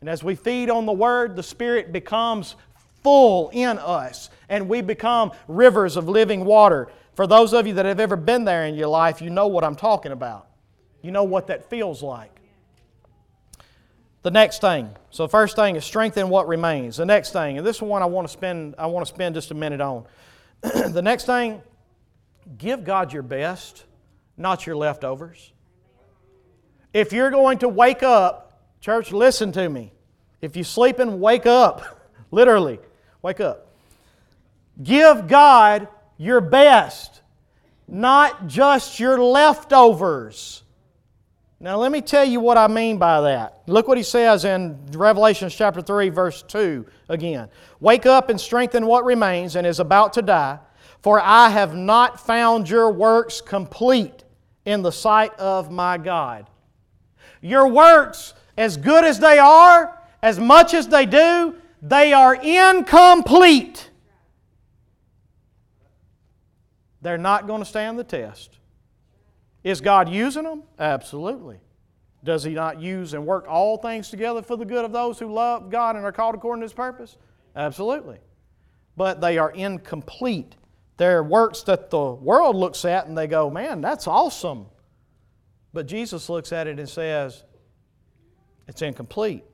And as we feed on the Word, the Spirit becomes full in us and we become rivers of living water. For those of you that have ever been there in your life, you know what I'm talking about. You know what that feels like. The next thing. So the first thing is strengthen what remains. The next thing, and this one I want to spend I want to spend just a minute on. the next thing, give God your best, not your leftovers. If you're going to wake up, church, listen to me. If you sleep and wake up, literally, wake up. Give God your best, not just your leftovers. Now, let me tell you what I mean by that. Look what he says in Revelation chapter 3, verse 2 again. Wake up and strengthen what remains and is about to die, for I have not found your works complete in the sight of my God. Your works, as good as they are, as much as they do, they are incomplete they're not going to stand the test. Is God using them? Absolutely. Does He not use and work all things together for the good of those who love God and are called according to His purpose? Absolutely. But they are incomplete. They're works that the world looks at and they go, man, that's awesome. But Jesus looks at it and says, it's incomplete.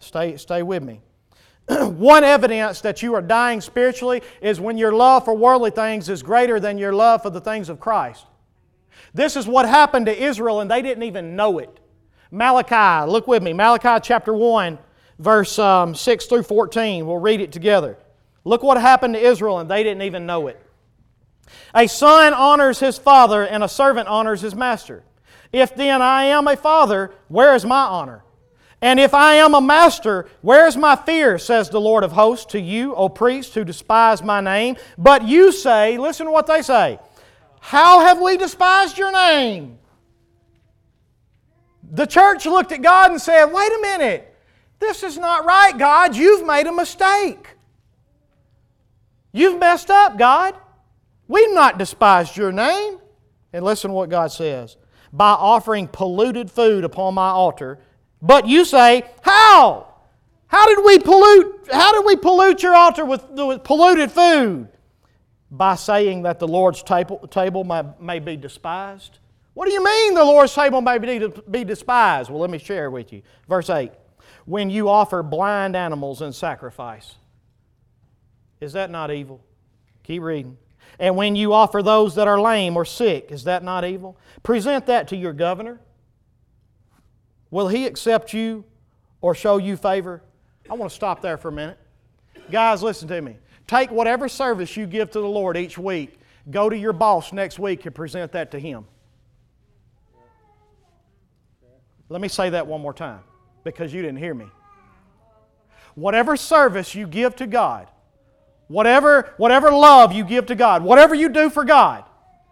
Stay, stay with me. one evidence that you are dying spiritually is when your love for worldly things is greater than your love for the things of Christ. This is what happened to Israel, and they didn't even know it. Malachi, look with me. Malachi chapter 1, verse um, 6 through 14. We'll read it together. Look what happened to Israel, and they didn't even know it. A son honors his father, and a servant honors his master. If then I am a father, where is my honor? And if I am a master, where is my fear, says the Lord of hosts to you, O priests who despise my name? But you say, listen to what they say, How have we despised your name? The church looked at God and said, Wait a minute, this is not right, God. You've made a mistake. You've messed up, God. We've not despised your name. And listen to what God says by offering polluted food upon my altar. But you say, How? How did we pollute, how did we pollute your altar with, with polluted food? By saying that the Lord's table, table may, may be despised. What do you mean the Lord's table may be, be despised? Well, let me share with you. Verse 8 When you offer blind animals in sacrifice, is that not evil? Keep reading. And when you offer those that are lame or sick, is that not evil? Present that to your governor. Will he accept you or show you favor? I want to stop there for a minute. Guys, listen to me. Take whatever service you give to the Lord each week, go to your boss next week and present that to him. Let me say that one more time because you didn't hear me. Whatever service you give to God, whatever, whatever love you give to God, whatever you do for God,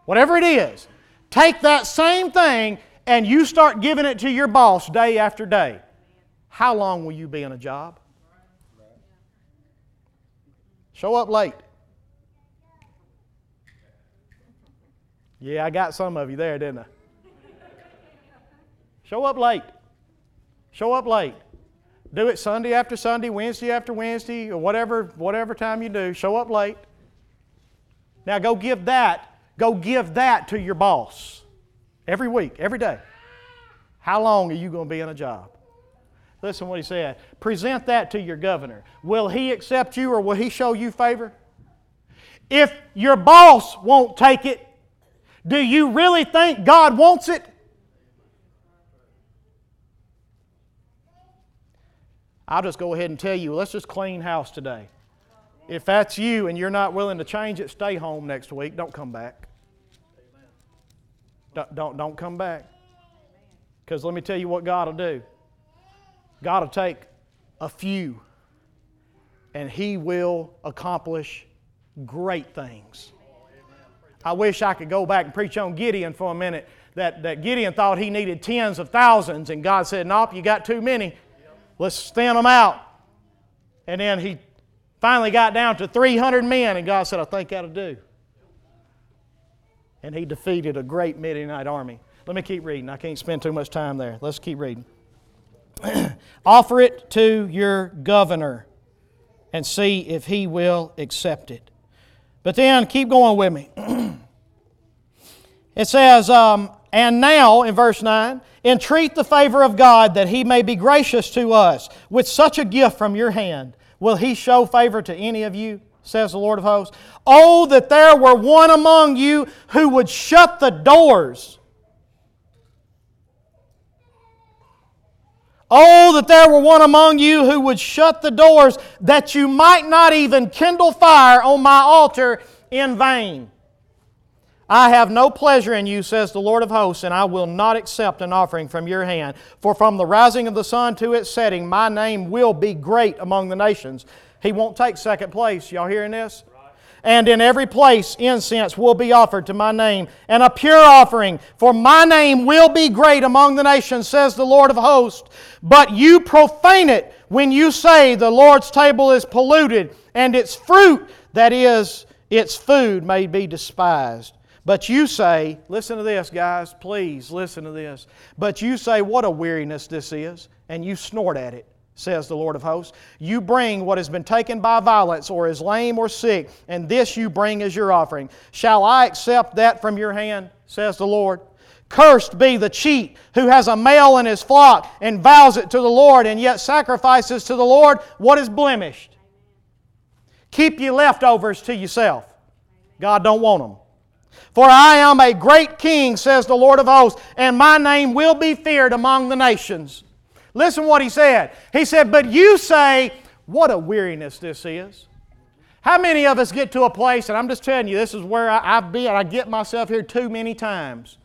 whatever it is, take that same thing and you start giving it to your boss day after day. How long will you be in a job? Show up late. Yeah, I got some of you there, didn't I? Show up late. Show up late. Do it Sunday after Sunday, Wednesday after Wednesday, or whatever, whatever time you do. Show up late. Now go give that, go give that to your boss every week, every day. How long are you going to be in a job? Listen what he said. Present that to your governor. Will he accept you or will he show you favor? If your boss won't take it, do you really think God wants it? I'll just go ahead and tell you, let's just clean house today. If that's you and you're not willing to change it, stay home next week. Don't come back. Don't, don't, don't come back. Because let me tell you what God will do God will take a few and He will accomplish great things. I wish I could go back and preach on Gideon for a minute. That, that Gideon thought he needed tens of thousands, and God said, Nope, you got too many. Let's thin them out. And then he finally got down to 300 men, and God said, I think that'll do. And he defeated a great Midianite army. Let me keep reading. I can't spend too much time there. Let's keep reading. Offer it to your governor and see if he will accept it. But then, keep going with me. it says, um, and now, in verse 9, entreat the favor of God that he may be gracious to us with such a gift from your hand. Will he show favor to any of you? Says the Lord of hosts. Oh, that there were one among you who would shut the doors. Oh, that there were one among you who would shut the doors, that you might not even kindle fire on my altar in vain. I have no pleasure in you, says the Lord of hosts, and I will not accept an offering from your hand. For from the rising of the sun to its setting, my name will be great among the nations. He won't take second place. Y'all hearing this? And in every place incense will be offered to my name, and a pure offering, for my name will be great among the nations, says the Lord of hosts. But you profane it when you say the Lord's table is polluted, and its fruit, that is, its food, may be despised. But you say, listen to this, guys, please listen to this. But you say, what a weariness this is, and you snort at it, says the Lord of hosts. You bring what has been taken by violence, or is lame or sick, and this you bring as your offering. Shall I accept that from your hand, says the Lord? Cursed be the cheat who has a male in his flock and vows it to the Lord, and yet sacrifices to the Lord what is blemished. Keep your leftovers to yourself. God don't want them. For I am a great king, says the Lord of hosts, and my name will be feared among the nations. Listen what he said. He said, But you say, What a weariness this is. How many of us get to a place, and I'm just telling you, this is where I, have been, I get myself here too many times.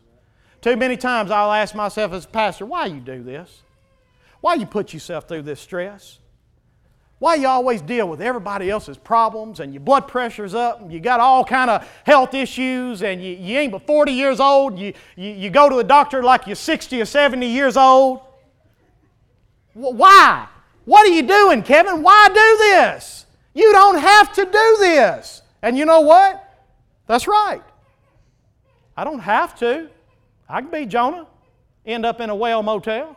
Too many times I'll ask myself as a pastor, why you do this? Why you put yourself through this stress? Why you always deal with everybody else's problems and your blood pressure's up and you got all kind of health issues and you, you ain't but 40 years old. You, you, you go to the doctor like you're 60 or 70 years old. Why? What are you doing, Kevin? Why do this? You don't have to do this. And you know what? That's right. I don't have to. I can be Jonah, end up in a whale motel.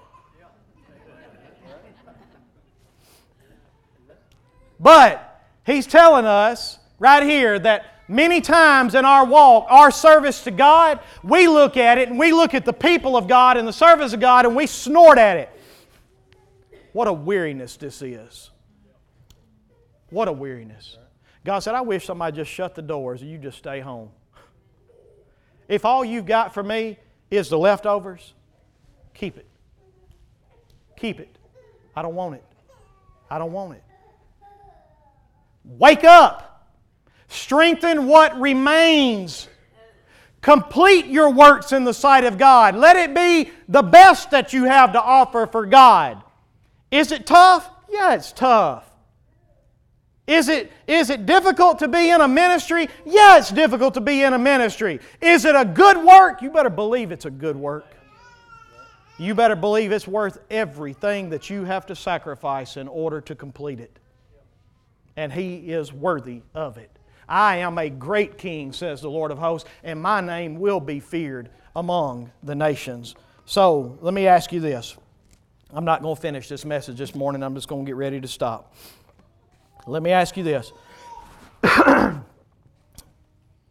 But he's telling us right here that many times in our walk, our service to God, we look at it and we look at the people of God and the service of God and we snort at it. What a weariness this is. What a weariness. God said, I wish somebody just shut the doors and you just stay home. If all you've got for me is the leftovers, keep it. Keep it. I don't want it. I don't want it. Wake up. Strengthen what remains. Complete your works in the sight of God. Let it be the best that you have to offer for God. Is it tough? Yeah, it's tough. Is it, is it difficult to be in a ministry? Yeah, it's difficult to be in a ministry. Is it a good work? You better believe it's a good work. You better believe it's worth everything that you have to sacrifice in order to complete it and he is worthy of it. I am a great king, says the Lord of hosts, and my name will be feared among the nations. So let me ask you this. I'm not going to finish this message this morning, I'm just going to get ready to stop. Let me ask you this.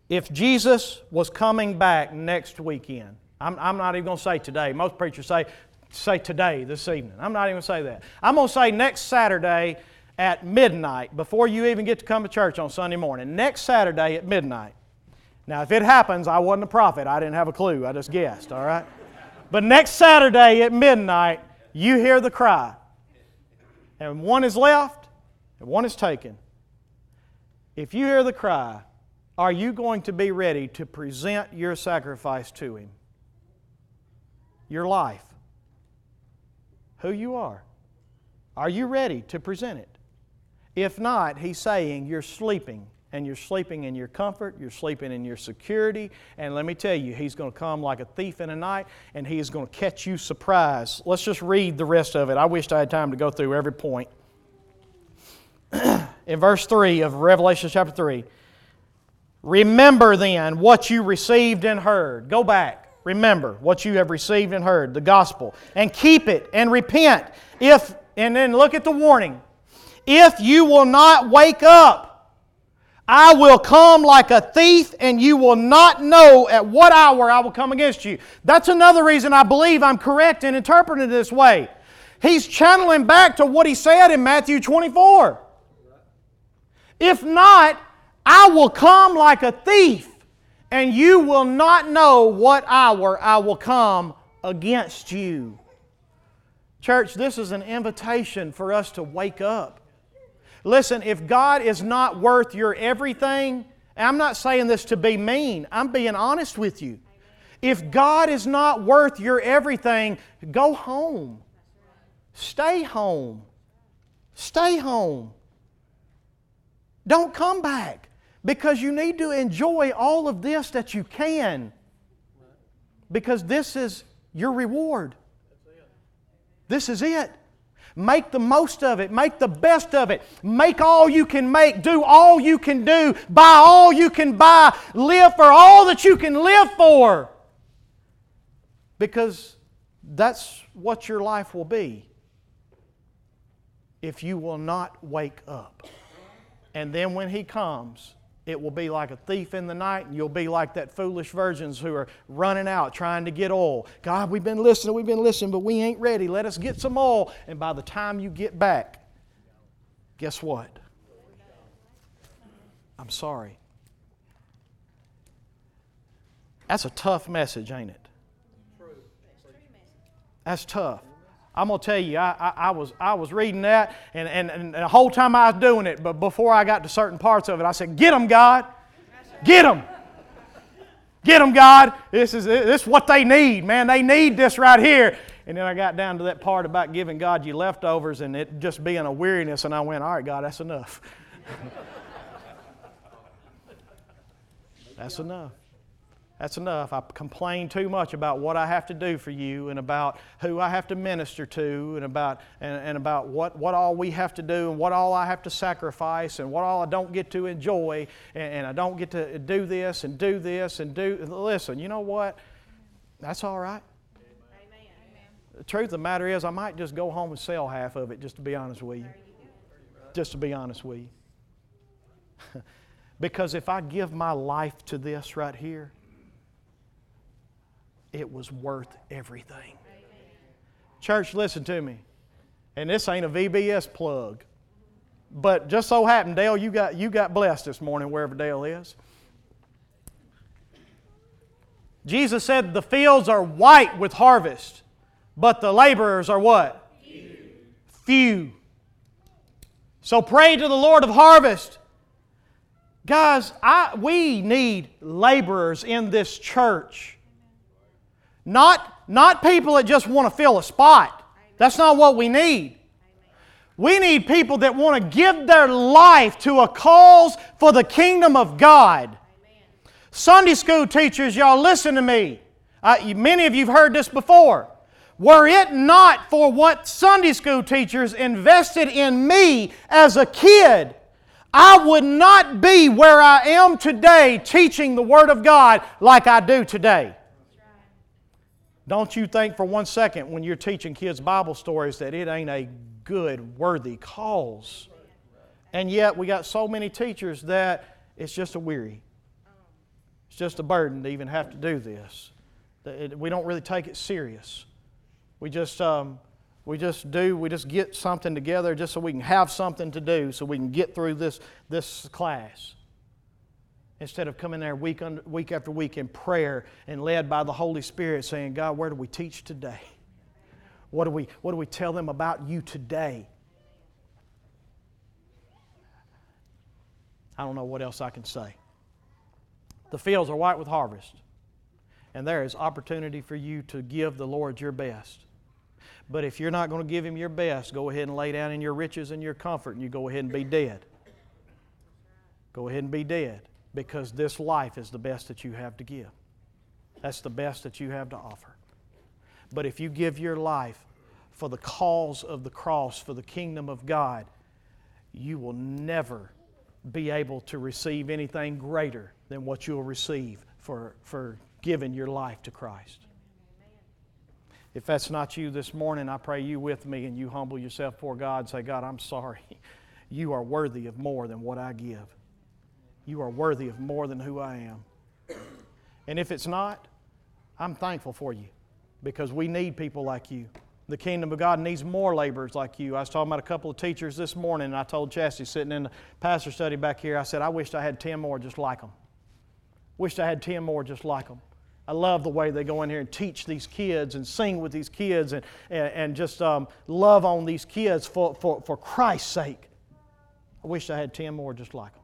if Jesus was coming back next weekend, I'm, I'm not even going to say today. Most preachers say, say today, this evening. I'm not even going to say that. I'm going to say next Saturday at midnight before you even get to come to church on Sunday morning. Next Saturday at midnight. Now, if it happens, I wasn't a prophet. I didn't have a clue. I just guessed, all right? But next Saturday at midnight, you hear the cry. And one is left and one is taken. If you hear the cry, are you going to be ready to present your sacrifice to Him? Your life. Who you are. Are you ready to present it? If not, he's saying you're sleeping. And you're sleeping in your comfort, you're sleeping in your security. And let me tell you, he's going to come like a thief in the night and he is going to catch you surprised. Let's just read the rest of it. I wished I had time to go through every point. in verse 3 of Revelation chapter 3, remember then what you received and heard. Go back. Remember what you have received and heard, the gospel, and keep it and repent. If and then look at the warning. If you will not wake up, I will come like a thief, and you will not know at what hour I will come against you. That's another reason I believe I'm correct in interpreting this way. He's channeling back to what he said in Matthew 24. If not, I will come like a thief, and you will not know what hour I will come against you. Church, this is an invitation for us to wake up. Listen, if God is not worth your everything, I'm not saying this to be mean, I'm being honest with you. If God is not worth your everything, go home. Stay home. Stay home. Don't come back because you need to enjoy all of this that you can because this is your reward. This is it. Make the most of it. Make the best of it. Make all you can make. Do all you can do. Buy all you can buy. Live for all that you can live for. Because that's what your life will be if you will not wake up. And then when He comes, it will be like a thief in the night, and you'll be like that foolish virgins who are running out trying to get oil. God, we've been listening, we've been listening, but we ain't ready. Let us get some oil. And by the time you get back, guess what? I'm sorry. That's a tough message, ain't it? That's tough. I'm to tell you, I, I, I, was, I was reading that, and, and, and the whole time I was doing it, but before I got to certain parts of it, I said, Get them, God. Get them. Get them, God. This is, this is what they need, man. They need this right here. And then I got down to that part about giving God your leftovers and it just being a weariness, and I went, All right, God, that's enough. that's enough. That's enough. I complain too much about what I have to do for you and about who I have to minister to and about, and, and about what, what all we have to do and what all I have to sacrifice and what all I don't get to enjoy and, and I don't get to do this and do this and do. Listen, you know what? That's all right. The truth of the matter is, I might just go home and sell half of it, just to be honest with you. Just to be honest with you. because if I give my life to this right here, it was worth everything. Church, listen to me. And this ain't a VBS plug. But just so happened, Dale, you got, you got blessed this morning wherever Dale is. Jesus said, The fields are white with harvest, but the laborers are what? Few. Few. So pray to the Lord of harvest. Guys, I, we need laborers in this church. Not, not people that just want to fill a spot. That's not what we need. We need people that want to give their life to a cause for the kingdom of God. Sunday school teachers, y'all listen to me. Uh, many of you have heard this before. Were it not for what Sunday school teachers invested in me as a kid, I would not be where I am today teaching the Word of God like I do today. Don't you think for one second when you're teaching kids Bible stories that it ain't a good, worthy cause. And yet we got so many teachers that it's just a weary. It's just a burden to even have to do this. We don't really take it serious. We just, um, we just do, we just get something together just so we can have something to do, so we can get through this, this class. Instead of coming there week, under, week after week in prayer and led by the Holy Spirit saying, God, where do we teach today? What do we, what do we tell them about you today? I don't know what else I can say. The fields are white with harvest, and there is opportunity for you to give the Lord your best. But if you're not going to give Him your best, go ahead and lay down in your riches and your comfort, and you go ahead and be dead. Go ahead and be dead because this life is the best that you have to give. That's the best that you have to offer. But if you give your life for the cause of the cross, for the kingdom of God, you will never be able to receive anything greater than what you'll receive for, for giving your life to Christ. If that's not you this morning, I pray you with me and you humble yourself before God and say, God, I'm sorry. You are worthy of more than what I give. You are worthy of more than who I am. And if it's not, I'm thankful for you because we need people like you. The kingdom of God needs more laborers like you. I was talking about a couple of teachers this morning, and I told Chastity sitting in the pastor study back here, I said, I wished I had 10 more just like them. Wished I had 10 more just like them. I love the way they go in here and teach these kids and sing with these kids and, and, and just um, love on these kids for, for, for Christ's sake. I wish I had 10 more just like them.